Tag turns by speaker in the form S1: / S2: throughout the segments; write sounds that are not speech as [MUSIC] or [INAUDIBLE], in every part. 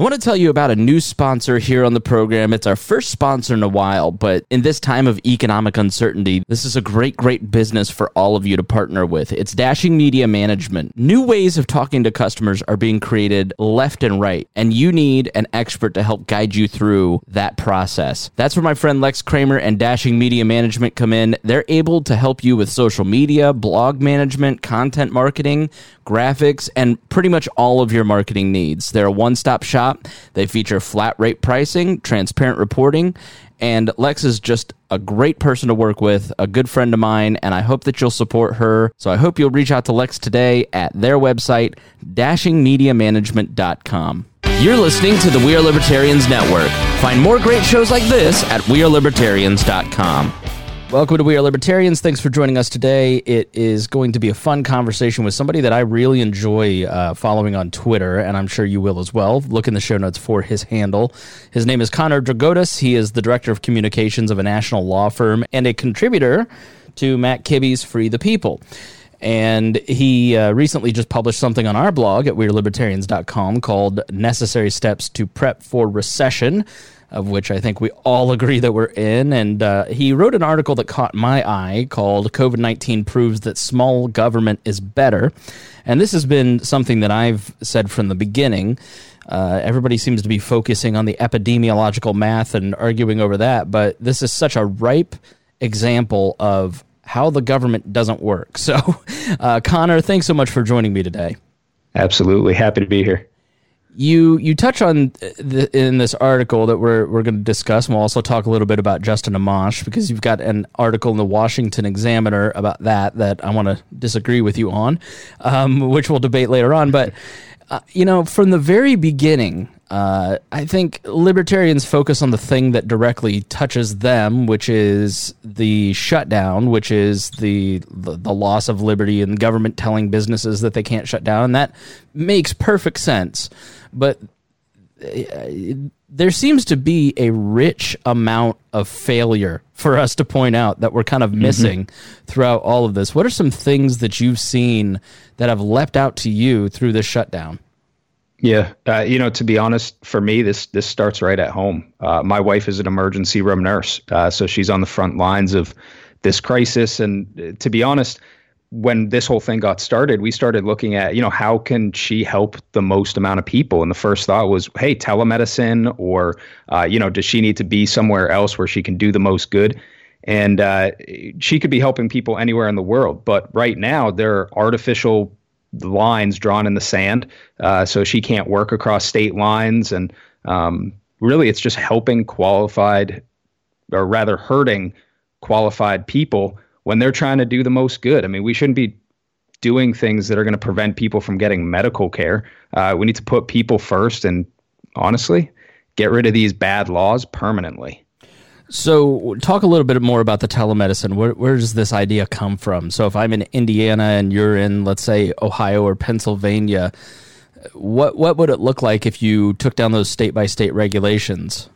S1: I want to tell you about a new sponsor here on the program. It's our first sponsor in a while, but in this time of economic uncertainty, this is a great, great business for all of you to partner with. It's Dashing Media Management. New ways of talking to customers are being created left and right, and you need an expert to help guide you through that process. That's where my friend Lex Kramer and Dashing Media Management come in. They're able to help you with social media, blog management, content marketing, graphics, and pretty much all of your marketing needs. They're a one stop shop. They feature flat rate pricing, transparent reporting, and Lex is just a great person to work with, a good friend of mine, and I hope that you'll support her. So I hope you'll reach out to Lex today at their website, dashingmediamanagement.com. You're listening to the We Are Libertarians Network. Find more great shows like this at wearelibertarians.com. Welcome to We Are Libertarians. Thanks for joining us today. It is going to be a fun conversation with somebody that I really enjoy uh, following on Twitter, and I'm sure you will as well. Look in the show notes for his handle. His name is Conor Dragotas. He is the director of communications of a national law firm and a contributor to Matt Kibbe's Free the People. And he uh, recently just published something on our blog at WeareLibertarians.com called Necessary Steps to Prep for Recession of which I think we all [LAUGHS] agree that we're in. And uh, he wrote an article that caught my eye called COVID 19 Proves That Small Government is Better. And this has been something that I've said from the beginning. Uh, everybody seems to be focusing on the epidemiological math and arguing over that, but this is such a ripe example of how the government doesn't work. [LAUGHS] So, uh, Conor, thanks so much for joining me today.
S2: Absolutely. Happy to be here
S1: you you touch on the, in this article that we're we're going to discuss, and we'll also talk a little bit about Justin Amash because you've got an article in the Washington Examiner about that that I want to disagree with you on, um, which we'll debate later on. But uh, you know, from the very beginning, uh, I think libertarians focus on the thing that directly touches them, which is the shutdown, which is the, the, the loss of liberty and government telling businesses that they can't shut down. And that makes perfect sense. But there seems to be a rich amount of failure for us to point out that we're kind of mm-hmm. missing mm-hmm. throughout all of this. What are some things that you've seen that have leapt out to you through this shutdown?
S2: Yeah, uh, you know, to be honest, for me, this this starts right at home. Uh, my wife is an emergency room nurse, uh, so she's on the front lines of this crisis. And uh, to be honest, when this whole thing got started, we started looking at, you know, how can she help the most amount of people? And the first thought was, hey, telemedicine, or uh, you know, does she need to be somewhere else where she can do the most good? And uh, she could be helping people anywhere in the world, but right now there are artificial lines drawn in the sand, uh, so she can't work across state lines. And um, really, it's just helping qualified, or rather, hurting qualified people when they're trying to do the most good. I mean, we shouldn't be doing things that are going to prevent people from getting medical care. Uh, we need to put people first, and honestly, get rid of these bad laws permanently.
S1: So, talk a little bit more about the telemedicine. Where, where, does this idea come from? So, if I'm in Indiana and you're in, let's say, Ohio or Pennsylvania, what what would it look like if you took down those state by state regulations?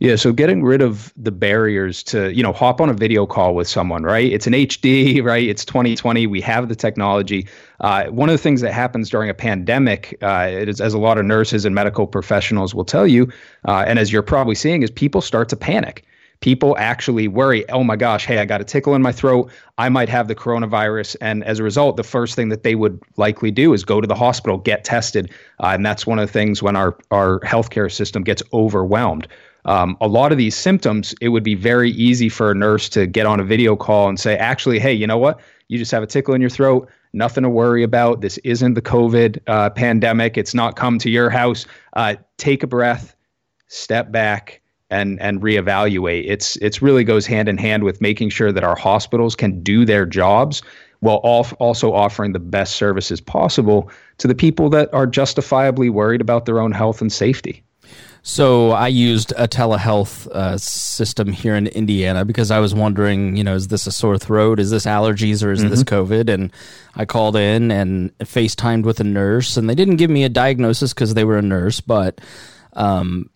S2: Yeah, so getting rid of the barriers to, you know, hop on a video call with someone, right? It's an HD, [LAUGHS] right? It's 2020. We have the technology. Uh, one of the things that happens during a pandemic, uh, is, as a lot of nurses and medical professionals will tell you, uh, and as you're probably seeing, is people start to panic. People actually worry, oh my gosh, hey, I got a tickle in my throat. I might have the coronavirus. And as a result, the first thing that they would likely do is go to the hospital, get tested. Uh, and that's one of the things when our, our healthcare system gets overwhelmed um, a lot of these symptoms, it would be very easy for a nurse to get on a video call and say, actually, hey, you know what? You just have a tickle in your throat. Nothing to worry about. This isn't the COVID uh, pandemic. It's not come to your house. Uh, take a breath, step back, and and reevaluate. It's it's really goes hand in hand with making sure that our hospitals can do their jobs while off, also offering the best services possible to the people that are justifiably worried about their own health and safety.
S1: So I used a telehealth uh, system here in Indiana because I was wondering, you know, is this a sore throat? Is this allergies or is mm-hmm. this COVID? And I called in and FaceTimed with a nurse, and they didn't give me a diagnosis because they were a nurse, but, um,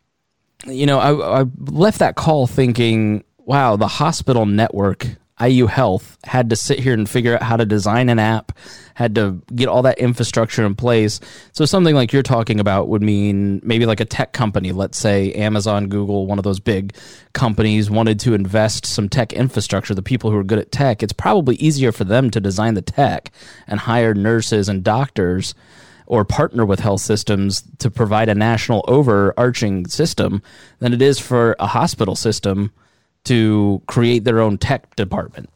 S1: you know, I, I left that call thinking, wow, the hospital network IU Health had to sit here and figure out how to design an app, had to get all that infrastructure in place. So something like you're talking about would mean maybe like a tech company, let's say Amazon, Google, one of those big companies wanted to invest some tech infrastructure, the people who are good at tech, it's probably easier for them to design the tech and hire nurses and doctors or partner with health systems to provide a national overarching system than it is for a hospital system to create their own tech department.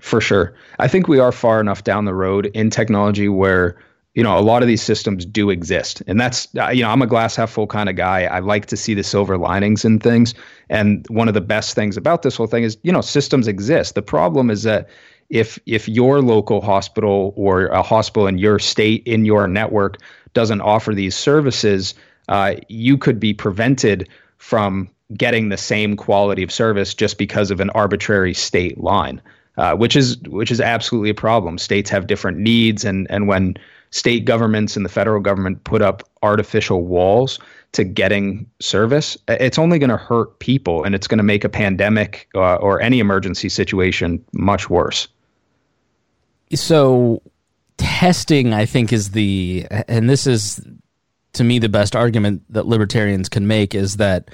S2: For sure. I think we are far enough down the road in technology where you know a lot of these systems do exist and that's uh, you know i'm a glass half full kind of guy i like to see the silver linings in things and one of the best things about this whole thing is you know systems exist the problem is that if if your local hospital or a hospital in your state in your network doesn't offer these services uh, you could be prevented from getting the same quality of service just because of an arbitrary state line, uh, which is which is absolutely a problem. States have different needs, and and when state governments and the federal government put up artificial walls to getting service, it's only going to hurt people, and it's going to make a pandemic uh, or any emergency situation much worse.
S1: So, testing, I think, is the and this is to me the best argument that libertarians can make is that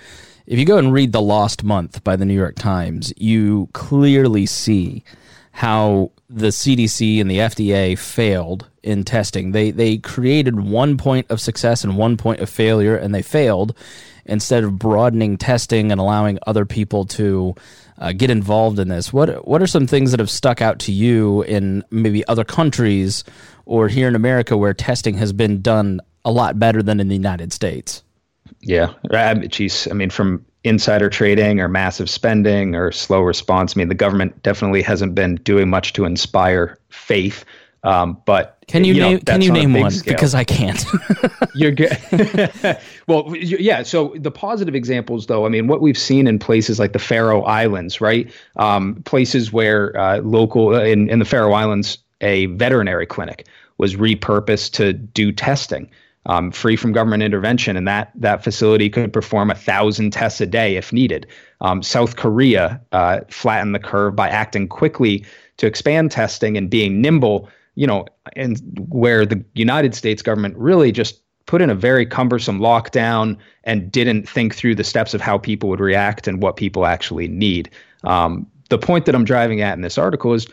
S1: if you go and read The Lost Month by the New York Times, you clearly see how the CDC and the FDA failed in testing. They they created one point of success and one point of failure and they failed instead of broadening testing and allowing other people to uh, get involved in this. What what are some things that have stuck out to you in maybe other countries or here in America where testing has been done a lot better than in the United States?
S2: Yeah, geez, I mean, from insider trading or massive spending or slow response. I mean, the government definitely hasn't been doing much to inspire faith. Um, but
S1: can you, you name know, can you name one? Scale. Because I can't. [LAUGHS]
S2: You're good. [LAUGHS] well, yeah. So the positive examples, though, I mean, what we've seen in places like the Faroe Islands, right? Um, places where uh, local uh, in in the Faroe Islands, a veterinary clinic was repurposed to do testing um, free from government intervention, and that that facility could perform a thousand tests a day if needed. Um, South Korea uh, flattened the curve by acting quickly to expand testing and being nimble. You know, and where the United States government really just put in a very cumbersome lockdown and didn't think through the steps of how people would react and what people actually need. Um, the point that I'm driving at in this article is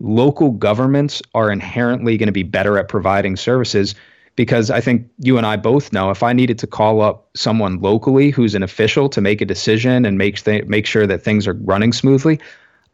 S2: local governments are inherently going to be better at providing services because I think you and I both know if I needed to call up someone locally who's an official to make a decision and make th- make sure that things are running smoothly,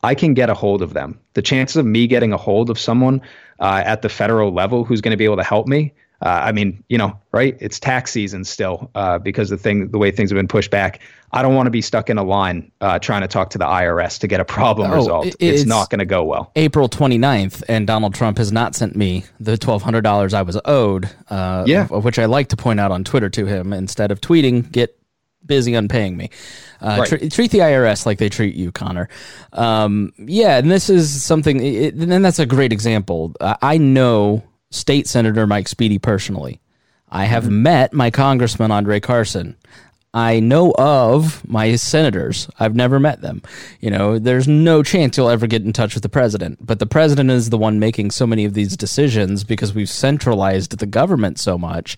S2: I can get a hold of them. The chances of me getting a hold of someone uh, at the federal level who's going to be able to help me uh, I mean, you know, right? It's tax season still uh, because the thing, the way things have been pushed back. I don't want to be stuck in a line uh, trying to talk to the IRS to get a problem oh, resolved. It, it's, it's, not going to go well.
S1: April 29th, and Donald Trump has not sent me the $1,200 I was owed, uh, yeah. Of, of which I like to point out on Twitter to him instead of tweeting, get busy on paying me. Uh, right. tr- treat the IRS like they treat you, Connor. Um, yeah, and this is something, it, and that's a great example. I know State Senator Mike Speedy personally. I have mm-hmm. met my Congressman Andre Carson. I know of my senators. I've never met them. You know, there's no chance you'll ever get in touch with the president. But the president is the one making so many of these decisions because we've centralized the government so much.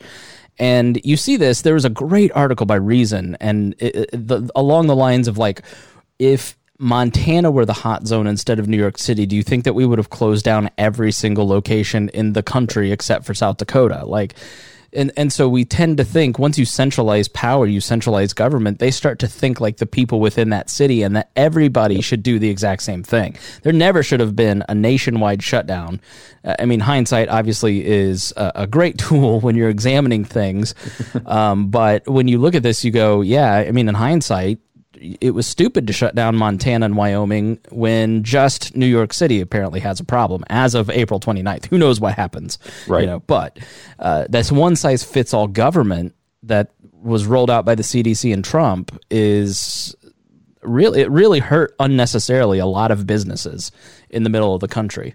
S1: And you see this. There was a great article by Reason, and it, it, the, along the lines of like, if Montana were the hot zone instead of New York City, do you think that we would have closed down every single location in the country except for South Dakota? Like, and and so we tend to think once you centralize power, you centralize government, they start to think like the people within that city, and that everybody should do the exact same thing. There never should have been a nationwide shutdown. Uh, I mean, hindsight obviously is a, a great [LAUGHS] tool when you're examining things, [LAUGHS] um, but when you look at this, you go, yeah. I mean, in hindsight, it was stupid to shut down Montana and Wyoming when just New York City apparently has a problem as of April 29th. Who knows what happens?
S2: Right. You
S1: know, but uh, this one size fits all government that was rolled out by the CDC and Trump is really it really hurt unnecessarily a lot of businesses in the middle of the country.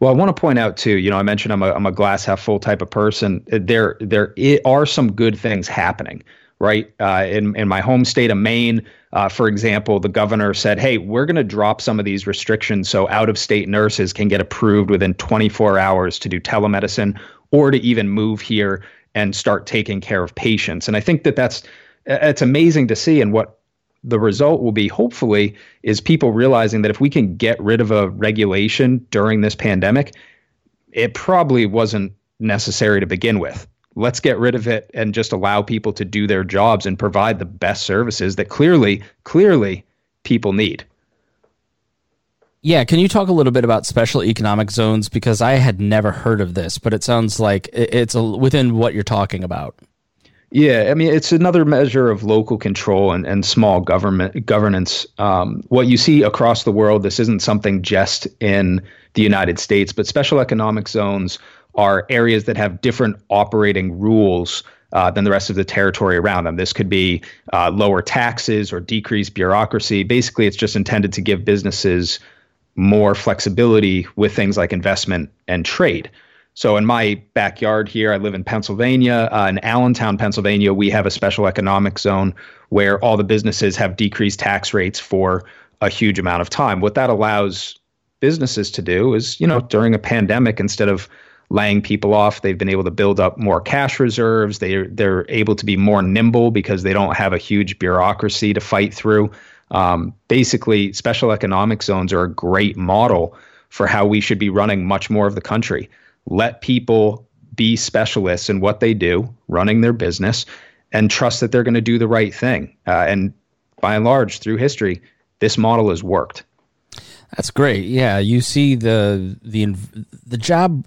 S2: Well, I want to point out too. You know, I mentioned I'm a I'm a glass half full type of person. There there are some good things happening right? Uh, in in my home state of Maine, uh, for example, the governor said, "Hey, we're going to drop some of these restrictions so out-of-state nurses can get approved within 24 hours to do telemedicine or to even move here and start taking care of patients." And I think that that's it's amazing to see, and what the result will be hopefully is people realizing that if we can get rid of a regulation during this pandemic, it probably wasn't necessary to begin with. Let's get rid of it and just allow people to do their jobs and provide the best services that clearly, clearly people need.
S1: Yeah, can you talk a little bit about special economic zones because I had never heard of this, but it sounds like it's within what you're talking about.
S2: Yeah, I mean it's another measure of local control and, and small government governance. Um, what you see across the world, this isn't something just in the United States, but special economic zones are areas that have different operating rules uh, than the rest of the territory around them. This could be uh, lower taxes or decreased bureaucracy. Basically, it's just intended to give businesses more flexibility with things like investment and trade. So in my backyard here, I live in Pennsylvania. Uh, in Allentown, Pennsylvania, we have a special economic zone where all the businesses have decreased tax rates for a huge amount of time. What that allows businesses to do is, you know, during a pandemic, instead of laying people off, they've been able to build up more cash reserves. They they're able to be more nimble because they don't have a huge bureaucracy to fight through. Um, basically, special economic zones are a great model for how we should be running much more of the country let people be specialists in what they do, running their business, and trust that they're going to do the right thing. Uh, and by and large, through history, this model has worked.
S1: That's great. Yeah, you see the the the job,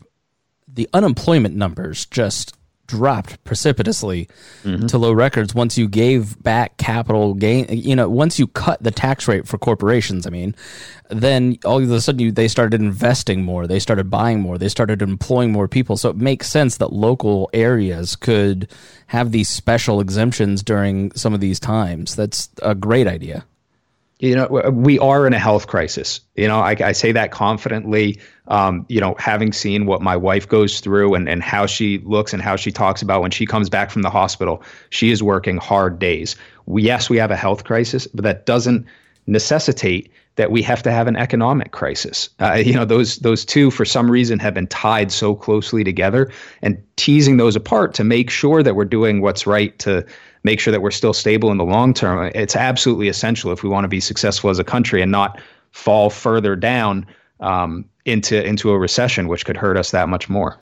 S1: the unemployment numbers just dropped precipitously mm-hmm. to low records once you gave back capital gain you know once you cut the tax rate for corporations i mean then all of a sudden you, they started investing more they started buying more they started employing more people so it makes sense that local areas could have these special exemptions during some of these times that's a great idea
S2: you know we are in a health crisis you know i, I say that confidently um, you know having seen what my wife goes through and, and how she looks and how she talks about when she comes back from the hospital she is working hard days we, yes we have a health crisis but that doesn't necessitate that we have to have an economic crisis. Uh, you know, those those two for some reason have been tied so closely together, and teasing those apart to make sure that we're doing what's right to make sure that we're still stable in the long term. It's absolutely essential if we want to be successful as a country and not fall further down um, into into a recession, which could hurt us that much more.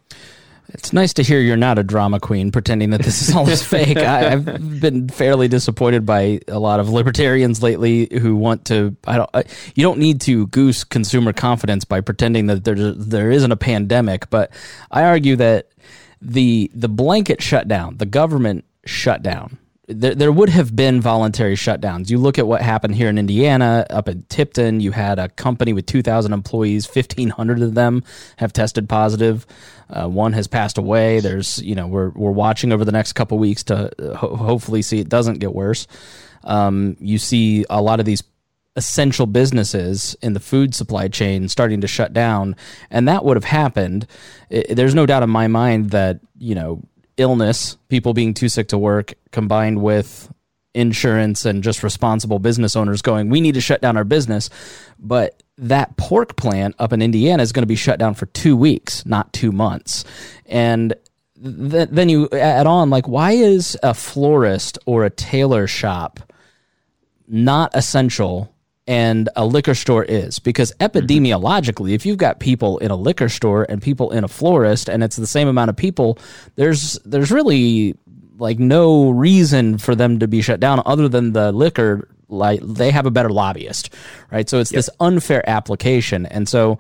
S1: It's nice to hear you're not a drama queen pretending that this is all this fake. I, have been fairly disappointed by a lot of libertarians lately who want to. I don't. I, you don't need to goose consumer confidence by pretending that there there isn't a pandemic. But I argue that the the blanket shutdown, the government shutdown, there, there would have been voluntary shutdowns. You look at what happened here in Indiana, up in Tipton, you had a company with 2,000 employees, 1,500 of them have tested positive. Uh, one has passed away. There's, you know, we're, we're watching over the next couple weeks to ho- hopefully see it doesn't get worse. Um, you see a lot of these essential businesses in the food supply chain starting to shut down, and that would have happened. It, there's no doubt in my mind that, you know, illness, people being too sick to work, combined with insurance and just responsible business owners going, we need to shut down our business. But that pork plant up in Indiana is going to be shut down for two weeks, not two months. And th- then you add on, like, why is a florist or a tailor shop not essential and a liquor store is. Because mm-hmm. epidemiologically if you've got people in a liquor store and people in a florist and it's the same amount of people there's there's really like no reason for them to be shut down other than the liquor like they have a better lobbyist right? So it's yep. this unfair application. And so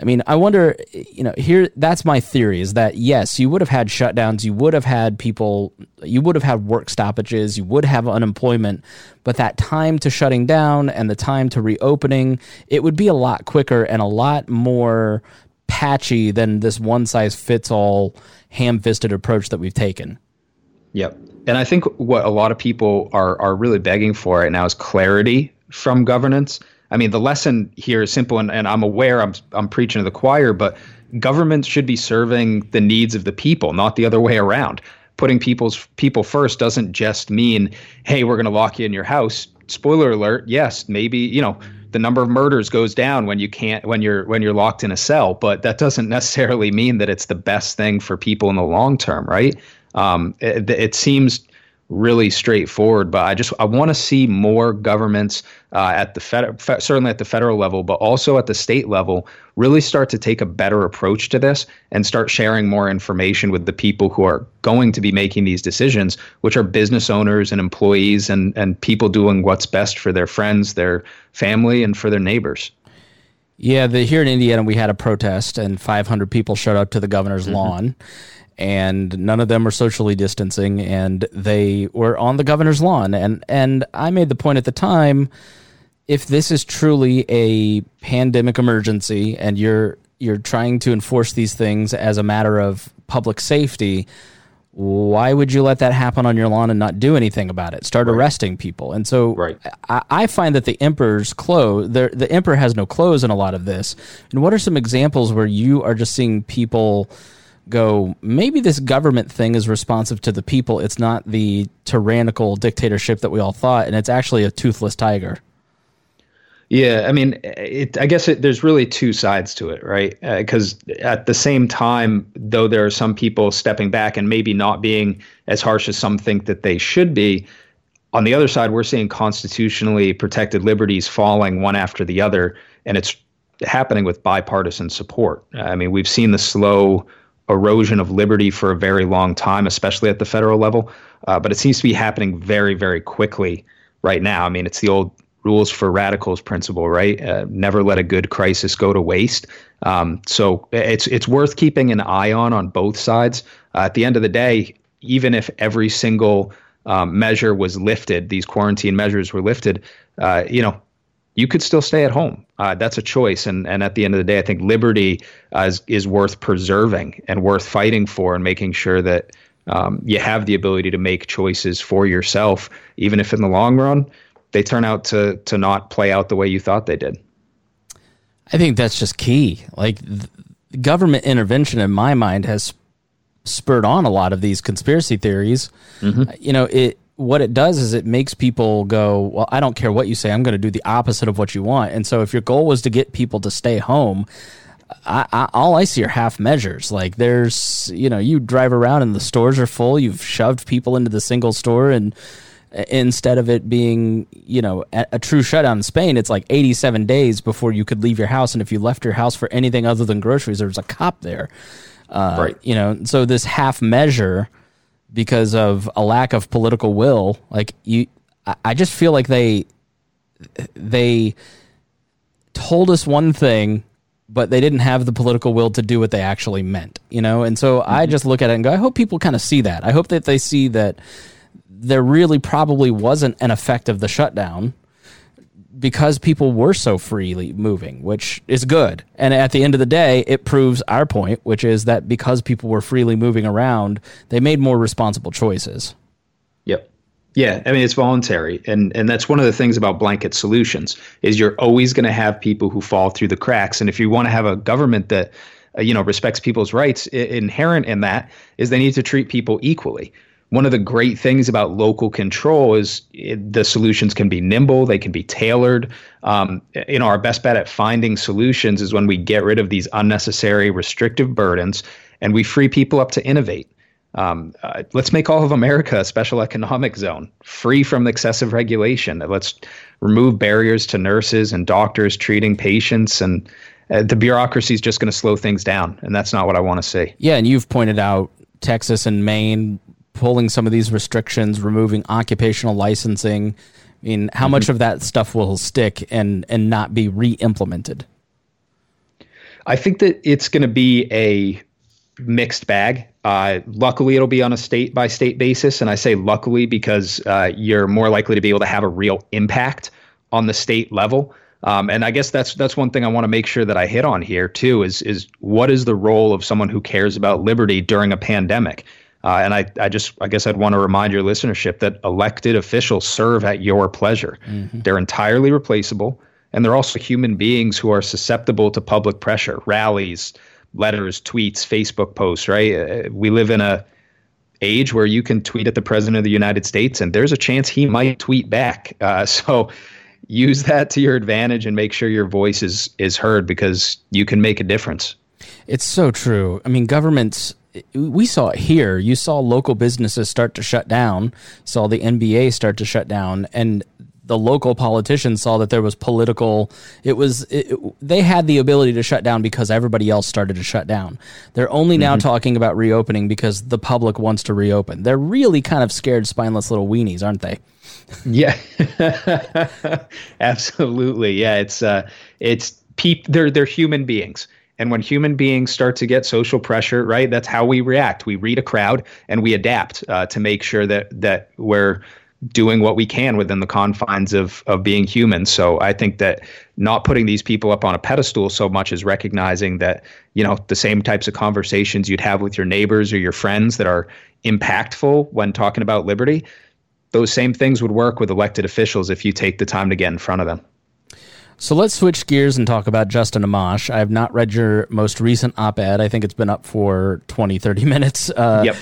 S1: I mean, I wonder, you know, here that's my theory is that yes, you would have had shutdowns, you would have had people, you would have had work stoppages, you would have unemployment, but that time to shutting down and the time to reopening, it would be a lot quicker and a lot more patchy than this one size fits all ham fisted approach that we've taken.
S2: Yep. And I think what a lot of people are are really begging for right now is clarity from governance I mean, the lesson here is simple, and, and I'm aware I'm I'm preaching to the choir, but governments should be serving the needs of the people, not the other way around. putting people's people first doesn't just mean, hey, we're going to lock you in your house. Spoiler alert, yes, maybe, you know, the number of murders goes down when you can't when you're when you're locked in a cell, but that doesn't [LAUGHS] necessarily mean that it's the best thing for people in the long term, right? Um, it, it seems really straightforward. But I just I want to see more governments uh, at the fed, fe- certainly at the federal level, but also at the state level, really start to take a better approach to this and start sharing more information with the people who are going to be making these decisions, which are business owners and employees and and people doing what's best for their friends, their family, and for their neighbors.
S1: Yeah, the, here in Indiana, we had a protest, and 500 people showed up to the governor's mm-hmm. lawn and none of them were socially distancing and they were on the governor's lawn and and I made the point at the time if this is truly a pandemic emergency and you're you're trying to enforce these things as a matter of public safety why would you let that happen on your lawn and not do anything about it? Start right. arresting people. And so right. I, I, find that the emperor's clothes, the emperor has no clothes in a lot of this. And what are some examples where you are just seeing people go, maybe this government thing is responsive to the people. It's not the tyrannical dictatorship that we all thought, and it's actually a toothless tiger.
S2: Yeah, I mean, it, I guess it, there's really two sides to it, right? Because uh, at the same time, though there are some people stepping back and maybe not being as harsh as some think that they should be, on the other side, we're seeing constitutionally protected liberties falling one after the other, and it's happening with bipartisan support. I mean, we've seen the slow erosion of liberty for a very long time, especially at the federal level. Uh, but it seems to be happening very, very quickly right now. I mean, it's the old rules for radicals principle, right? Uh, never let a good crisis go to waste. Um, so it's it's worth keeping an eye on on both sides. Uh, at the end of the day, even if every single um, measure was lifted, these quarantine measures were lifted, uh, you know, you could still stay at home. Uh, that's a choice, and and at the end of the day, I think liberty uh, is is worth preserving and worth fighting for, and making sure that um, you have the ability to make choices for yourself, even if in the long run they turn out to to not play out the way you thought they did.
S1: I think that's just key. Like government intervention, in my mind, has spurred on a lot of these conspiracy theories. Mm-hmm. You know, it what it does is it makes people go, well, I don't care what you say. I'm going to do the opposite of what you want. And so if your goal was to get people to stay home, I, I, all I see are half measures. Like there's, you know, you drive around and the stores are full. You've shoved people into the single store, and instead of it being, you know, a, a, true shutdown in Spain, it's like 87 days before you could leave your house. And if you left your house for anything other than groceries, there's a cop there. Uh, right. You know, so this half measure because of a lack of political will. Like you, I just feel like they they told us one thing, but they didn't have the political will to do what they actually meant. You know, and so mm-hmm. I just look at it and go, I hope people kind of see that. I hope that they see that there really probably wasn't an effect of the shutdown because people were so freely moving, which is good. And at the end of the day, it proves our point, which is that because people were freely moving around, they made more responsible choices.
S2: Yep. Yeah, I mean it's voluntary, and and that's one of the things about blanket solutions is you're always going to have people who fall through the cracks, and if you want to have a government that uh, you know respects people's rights, I- inherent in that is they need to treat people equally one of the great things about local control is it, the solutions can be nimble, they can be tailored. Um, you know, our best bet at finding solutions is when we get rid of these unnecessary restrictive burdens and we free people up to innovate. Um, uh, let's make all of America a special economic zone, free from excessive regulation. Let's remove barriers to nurses and doctors treating patients and uh, the bureaucracy is just going to slow things down, and that's not what I want to see.
S1: Yeah, and you've pointed out Texas and Maine pulling some of these restrictions, removing occupational licensing. I mean, how mm-hmm. much of that stuff will stick and and not be re-implemented?
S2: I think that it's going to be a mixed bag. Uh, luckily, it'll be on a state by state basis, and I say luckily because uh, you're more likely to be able to have a real impact on the state level. Um, and I guess that's that's one thing I want to make sure that I hit on here too is is what is the role of someone who cares about liberty during a pandemic? Uh, and I, I just, I guess I'd want to remind your listenership that elected officials serve at your pleasure. Mm-hmm. They're entirely replaceable, and they're also human beings who are susceptible to public pressure, rallies, letters, tweets, Facebook posts. Right? Uh, we live in a age where you can tweet at the president of the United States, and there's a chance he might tweet back. Uh, [LAUGHS] so use that to your advantage and make sure your voice is is heard because you can make a difference.
S1: It's so true. I mean, governments. We saw it here. You saw local businesses start to shut down. Saw the NBA start to shut down, and the local politicians saw that there was political it was it, they had the ability to shut down because everybody else started to shut down. They're only now mm-hmm. talking about reopening because the public wants to reopen. They're really kind of scared spineless little weenies aren't they?
S2: Yeah. [LAUGHS] Absolutely. Yeah it's uh it's peop they're they're human beings and when human beings start to get social pressure, right, that's how we react. We read a crowd and we adapt uh, to make sure that that we're doing what we can within the confines of of being human. So I think that not putting these people up on a pedestal so much as recognizing that you know the same types of conversations you'd have with your neighbors or your friends that are impactful when talking about liberty. Those same things would work with elected officials if you take the time to get in front of them.
S1: So let's switch gears and talk about Justin Amash. I have not read your most recent op ed. I think it's been up for 20, 30 [LAUGHS] minutes. Uh,
S2: yep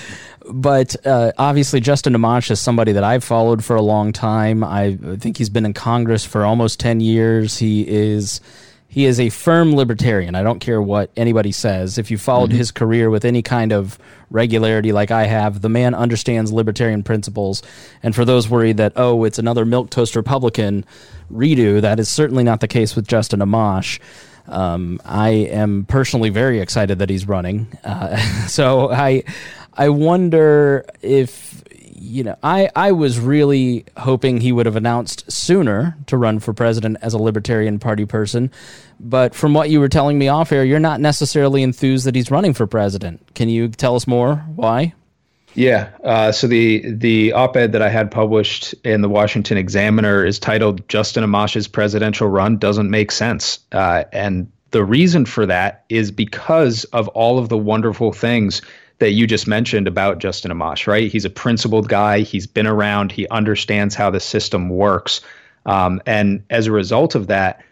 S1: but uh, obviously Justin Amash is somebody that I've followed for a long time. I think he's been in Congress for almost ten years. He is he is a firm libertarian. I don't care what anybody says. If you followed mm-hmm. his career with any kind of regularity like I have, the man understands libertarian principles. And for those worried that oh, it's another milk toast Republican redo, that is certainly not the case with Justin Amash. Um, I am personally very excited that he's running. Uh, [LAUGHS] so I I wonder if you know I I was really hoping he would have announced sooner to run for president as a Libertarian Party person, but from what you were telling me off air, you're not necessarily enthused that he's running for president. Can you tell us more why?
S2: Yeah. Uh, so the the op-ed that I had published in the Washington Examiner is titled "Justin Amash's Presidential Run Doesn't Make Sense," uh, and the reason for that is because of all of the wonderful things that you just mentioned about Justin Amash, right? He's a principled guy. He's been around. He understands how the system works. Um, and as a result of that,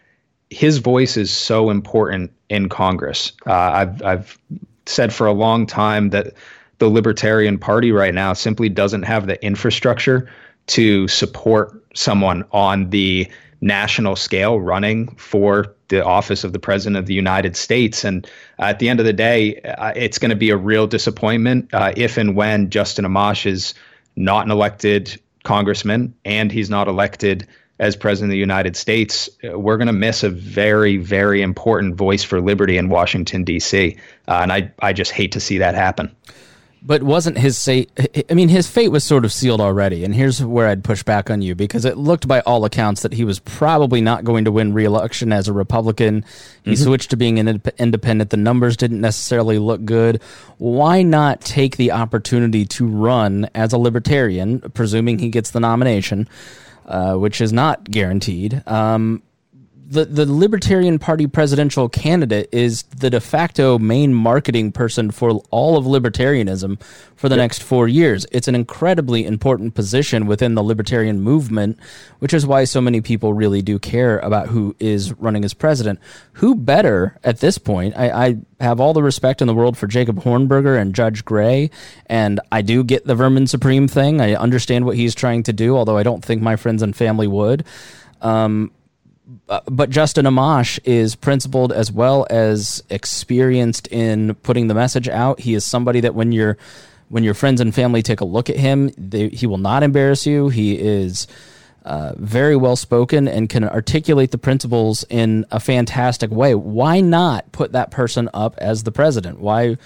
S2: his voice is so important in Congress. Uh, I've, I've said for a long time that the Libertarian Party right now simply doesn't have the infrastructure to support someone on the national scale running for the office of the president of the United States. And at the end of the day, uh, it's going to be a real disappointment uh, if and when Justin Amash is not an elected congressman and he's not elected as president of the United States. Uh, we're going to miss a very, very important voice for liberty in Washington, D.C. Uh, and I, I just hate to see that happen.
S1: But wasn't his fate? I mean, his fate was sort of sealed already. And here's where I'd push back on you because it looked by all accounts that he was probably not going to win re-election as a Republican. He mm-hmm. switched to being an independent. The numbers didn't necessarily look good. Why not take the opportunity to run as a libertarian, presuming he gets the nomination? Uh, which is not guaranteed. Um, the the Libertarian Party presidential candidate is the de facto main marketing person for all of libertarianism for the yep. next four years. It's an incredibly important position within the libertarian movement, which is why so many people really do care about who is running as president. Who better at this point? I, I have all the respect in the world for Jacob Hornberger and Judge Gray, and I do get the Vermin Supreme thing. I understand what he's trying to do, although I don't think my friends and family would. Um, but Justin Amash is principled as well as experienced in putting the message out. He is somebody that when your when your friends and family take a look at him, they, he will not embarrass you. He is uh, very well spoken and can articulate the principles in a fantastic way. Why not put that person up as the president? Why?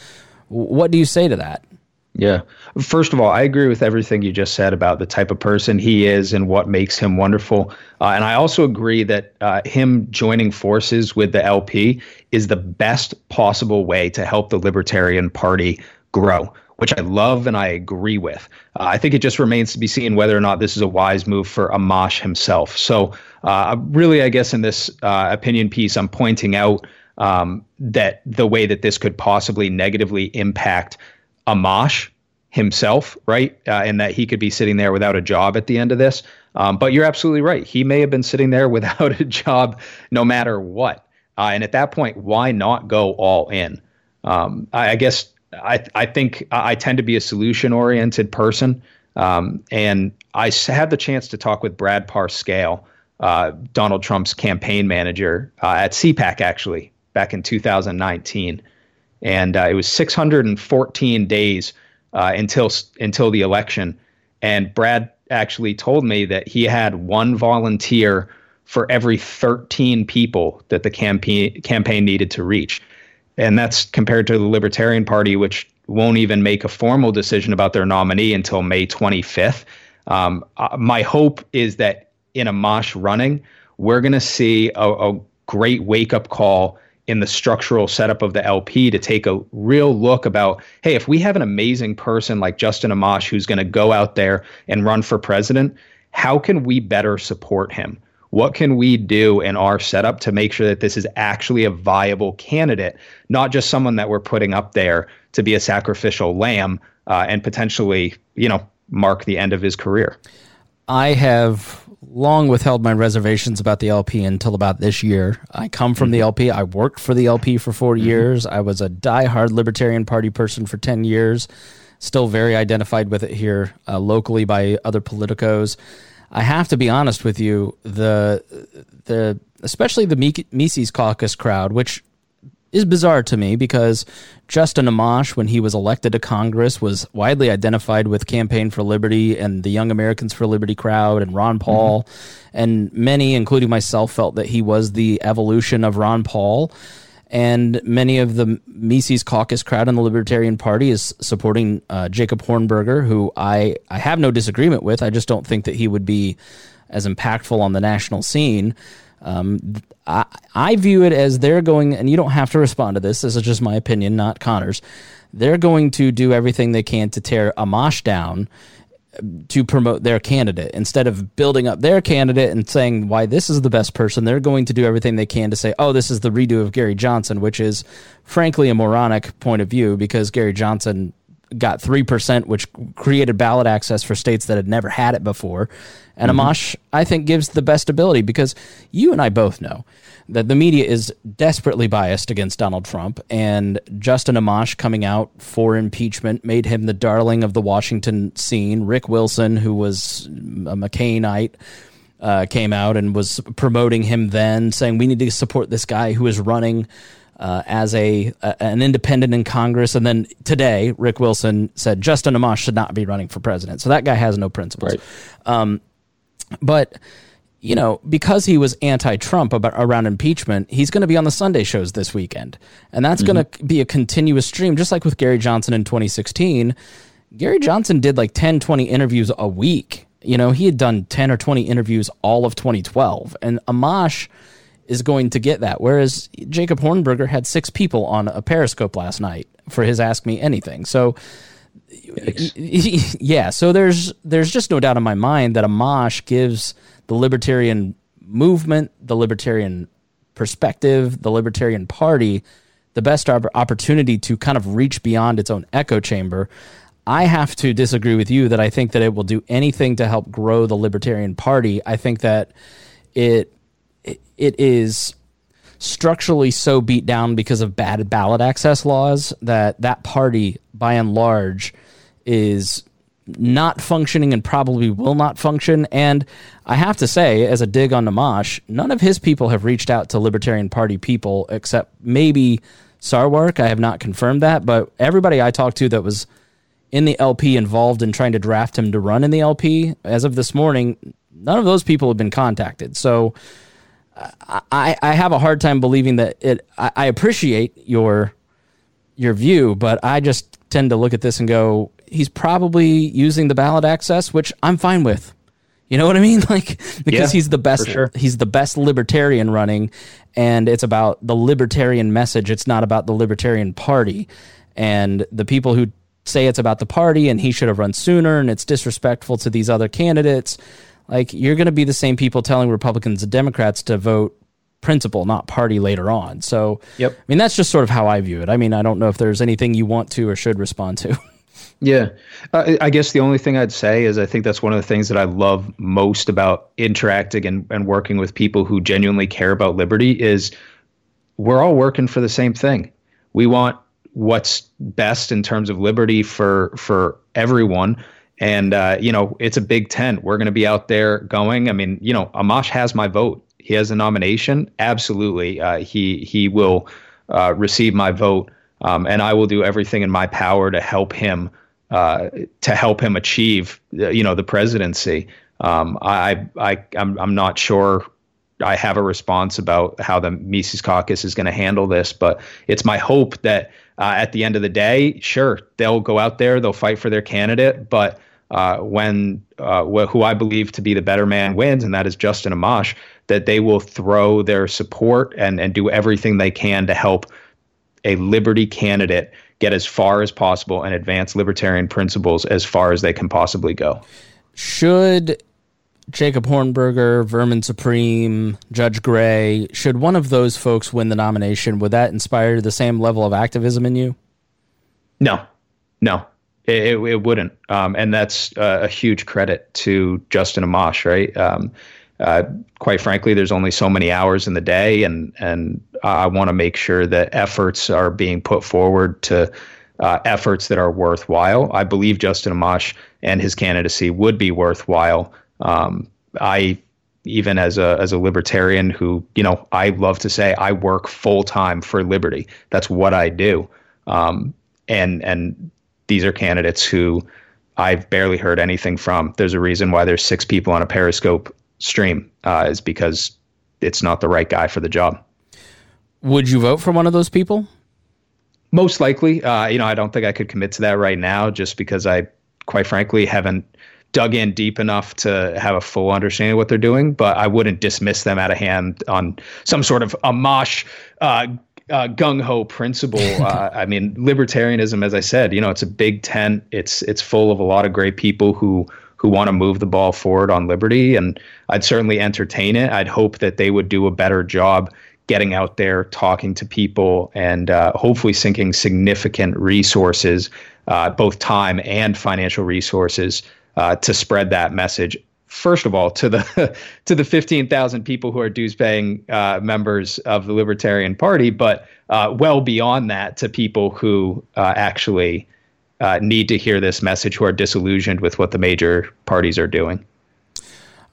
S1: What do you say to that?
S2: Yeah. First of all, I agree with everything you just said about the type of person he is and what makes him wonderful. Uh, and I also agree that uh, him joining forces with the LP is the best possible way to help the Libertarian Party grow, which I love and I agree with. Uh, I think it just remains to be seen whether or not this is a wise move for Amash himself. So, uh, really, I guess in this uh, opinion piece, I'm pointing out um, that the way that this could possibly negatively impact Amash himself, right? Uh, and that he could be sitting there without a job at the end of this. Um, but you're absolutely right. He may have been sitting there [LAUGHS] without a job no matter what. Uh, and at that point, why not go all in? Um, I, I, guess I I think I tend to be a solution oriented person, um, and I had the chance to talk with Brad Parscale, uh, Donald Trump's campaign manager uh, at CPAC actually back in 2019, and uh, it was 614 days uh, until until the election, and Brad actually told me that he had one volunteer for every 13 people that the campaign campaign needed to reach. And that's compared to the Libertarian Party, which won't even make a formal decision about their nominee until May 25th. Um, uh, my hope is that in Amash running, we're going to see a, a great wake up call in the structural setup of the LP to take a real look about hey, if we have an amazing person like Justin Amash who's going to go out there and run for president, how can we better support him? What can we do in our setup to make sure that this is actually a viable candidate, not just someone that we're putting up there to be a sacrificial lamb uh, and potentially, you know, mark the end of his career?
S1: I have long withheld my reservations about the LP until about this year. I come from mm-hmm. the LP. I worked for the LP for 4 mm-hmm. years. I was a die-hard Libertarian Party person for 10 years. Still very identified with it here uh, locally by other politicos. I have to be honest with you. The the especially the Mises Caucus crowd, which is bizarre to me because Justin Amash, when he was elected to Congress, was widely identified with Campaign for Liberty and the Young Americans for Liberty crowd and Ron Paul. Mm-hmm. And many, including myself, felt that he was the evolution of Ron Paul. And many of the Mises caucus crowd in the Libertarian Party is supporting uh, Jacob Hornberger, who I, I have no disagreement with. I just don't think that he would be as impactful on the national scene. Um, I, I view it as they're going, and you don't have to respond to this. This is just my opinion, not Connor's. They're going to do everything they can to tear Amash down to promote their candidate instead of building up their candidate and saying why this is the best person they're going to do everything they can to say oh this is the redo of Gary Johnson which is frankly a moronic point of view because Gary Johnson got 3%, which created ballot access for states that had never had it before. And mm-hmm. Amash, I think, gives the best ability because you and I both know that the media is desperately biased against Donald Trump. And Justin Amash coming out for impeachment made him the darling of the Washington scene. Rick Wilson, who was a McCainite, uh, came out and was promoting him then, saying, We need to support this guy who is running uh, as a, a, an independent in Congress. And then today, Rick Wilson said Justin Amash should not be running for president. So that guy has no principles. Right. Um, but you know, because he was anti-Trump about around impeachment, he's going to be on the Sunday shows this weekend, and that's mm-hmm. going to be a continuous stream, just like with Gary Johnson in 2016. Gary Johnson did like 10, 20 interviews a week. You know, he had done 10 or 20 interviews all of 2012, and Amash is going to get that. Whereas Jacob Hornberger had six people on a Periscope last night for his Ask Me Anything. So, [LAUGHS] yeah, so there's there's just no doubt in my mind that Amash gives the libertarian movement, the libertarian perspective, the libertarian party the best opportunity to kind of reach beyond its own echo chamber. I have to disagree with you that I think that it will do anything to help grow the libertarian party. I think that it it is structurally so beat down because of bad ballot access laws that that party, by and large, is not functioning and probably will not function. And I have to say, as a dig on Amash, none of his people have reached out to Libertarian Party people except maybe Sarwark. I have not confirmed that, but everybody I talked to that was in the LP involved in trying to draft him to run in the LP, as of this morning, none of those people have been contacted. So I, I have a hard time believing that it. I, I appreciate your your view, but I just tend to look at this and go, he's probably using the ballot access, which I'm fine with. You know what I mean? [LAUGHS] Like because yeah, he's the best sure. he's the best libertarian running and it's about the libertarian message. It's not about the libertarian party. And the people who say it's about the party and he should have run sooner and it's disrespectful to these other candidates like you're going to be the same people telling Republicans and Democrats to vote principle, not party later on. So, yep. I mean, that's just sort of how I view it. I mean, I don't know if there's anything you want to or should respond to. [LAUGHS]
S2: Yeah. Uh, I guess the only thing I'd say is I think that's one of the things that I love most about interacting and, and working with people who genuinely care about liberty is we're all working for the same thing. We want what's best in terms of liberty for for everyone. And uh, you know, it's a big tent. We're going to be out there going. I mean, you know, Amash has my vote. He has a nomination. Absolutely, uh, he he will uh, receive my vote, um, and I will do everything in my power to help him uh, to help him achieve, uh, you know, the presidency. Um, I I I'm I'm not sure I have a response about how the Mises Caucus is going to handle this, but it's my hope that uh, at the end of the day, sure, they'll go out there, they'll fight for their candidate, but uh, when uh, wh- who I believe to be the better man wins, and that is Justin Amash, that they will throw their support and and do everything they can to help a liberty candidate get as far as possible and advance libertarian principles as far as they can possibly go.
S1: Should Jacob Hornberger, Vermin Supreme, Judge Gray, should one of those folks win the nomination, would that inspire the same level of activism in you?
S2: No, no, it, it, wouldn't. Um, and that's uh, a huge credit to Justin Amash, right? Um, uh, quite frankly, there's only so many hours in the day, and and I want to make sure that efforts are being put forward to uh, efforts that are worthwhile. I believe Justin Amash and his candidacy would be worthwhile. Um, I even as a as a libertarian who you know I love to say I work full time for liberty. That's what I do. Um, and and these are candidates who I've barely heard anything from. There's a reason why there's six people on a Periscope stream. Uh, is because it's not the right guy for the job.
S1: Would you vote for one of those people?
S2: Most likely. Uh, you know, I don't think I could commit to that right now, just because I, quite frankly, haven't dug in deep enough to have a full understanding of what they're doing, but I wouldn't dismiss them out of hand on some sort of Amash uh, uh, gung ho principle. [LAUGHS] Uh, I mean, libertarianism, as I said, you know, it's a big tent. It's it's full of a lot of great people who who want to move the ball forward on liberty, and I'd certainly entertain it. I'd hope that they would do a better job getting out there, talking to people, and uh, hopefully sinking significant resources, uh, both time and financial resources uh, to spread that message. First of all, to the [LAUGHS] to the fifteen thousand people who are dues paying uh, members of the Libertarian Party, but uh, well beyond that, to people who uh, actually uh, need to hear this message, who are disillusioned with what the major parties are doing.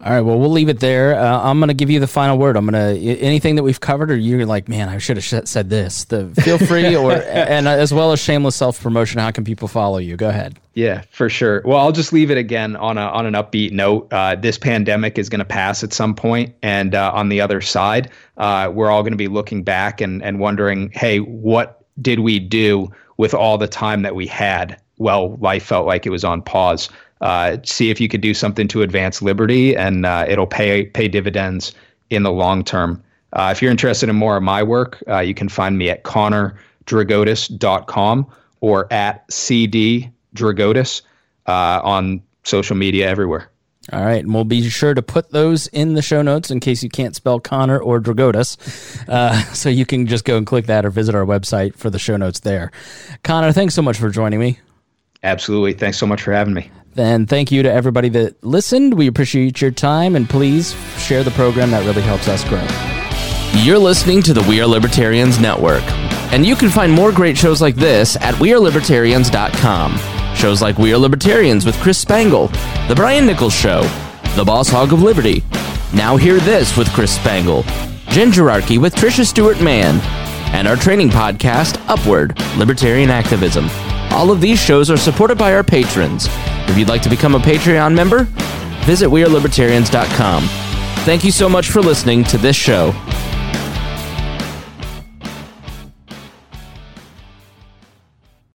S1: All right, well, we'll leave it there. Uh, I'm going to give you the final word. I'm going to anything that we've covered, or you're like, man, I should have said this. The feel free, [LAUGHS] or and as well as shameless self promotion. How can people follow you? Go ahead.
S2: Yeah, for sure. Well, I'll just leave it again on a on an upbeat note. Uh, this pandemic is going to pass at some point, and uh, on the other side, uh, we're all going to be looking back and and wondering, hey, what did we do with all the time that we had? Well, life felt like it was on pause uh, see if you could do something to advance liberty, and uh, it'll pay pay dividends in the long term. Uh, if you're interested in more of my work, uh, you can find me at connordragotis.com or at cddragotis uh, on social media everywhere.
S1: All right, and we'll be sure to put those in the show notes in case you can't spell Connor or Dragotis. Uh, [LAUGHS] so you can just go and click that or visit our website for the show notes there. Connor, thanks so much for joining me.
S2: Absolutely. Thanks so much for having me.
S1: And thank you to everybody that listened. We appreciate your time, and please share the program. That really helps us grow.
S3: You're listening to the We Are Libertarians Network, and you can find more great shows like this at WeareLibertarians.com. Shows like We Are Libertarians with Chris Spangle, The Brian Nichols Show, The Boss Hog of Liberty, Now Hear This with Chris Spangle, Gingerarchy with Tricia Stewart Mann, and our training podcast, Upward Libertarian Activism. All of these shows are supported by our patrons. If you'd like to become a Patreon member, visit WeareLibertarians.com. Thank you so much for listening to this show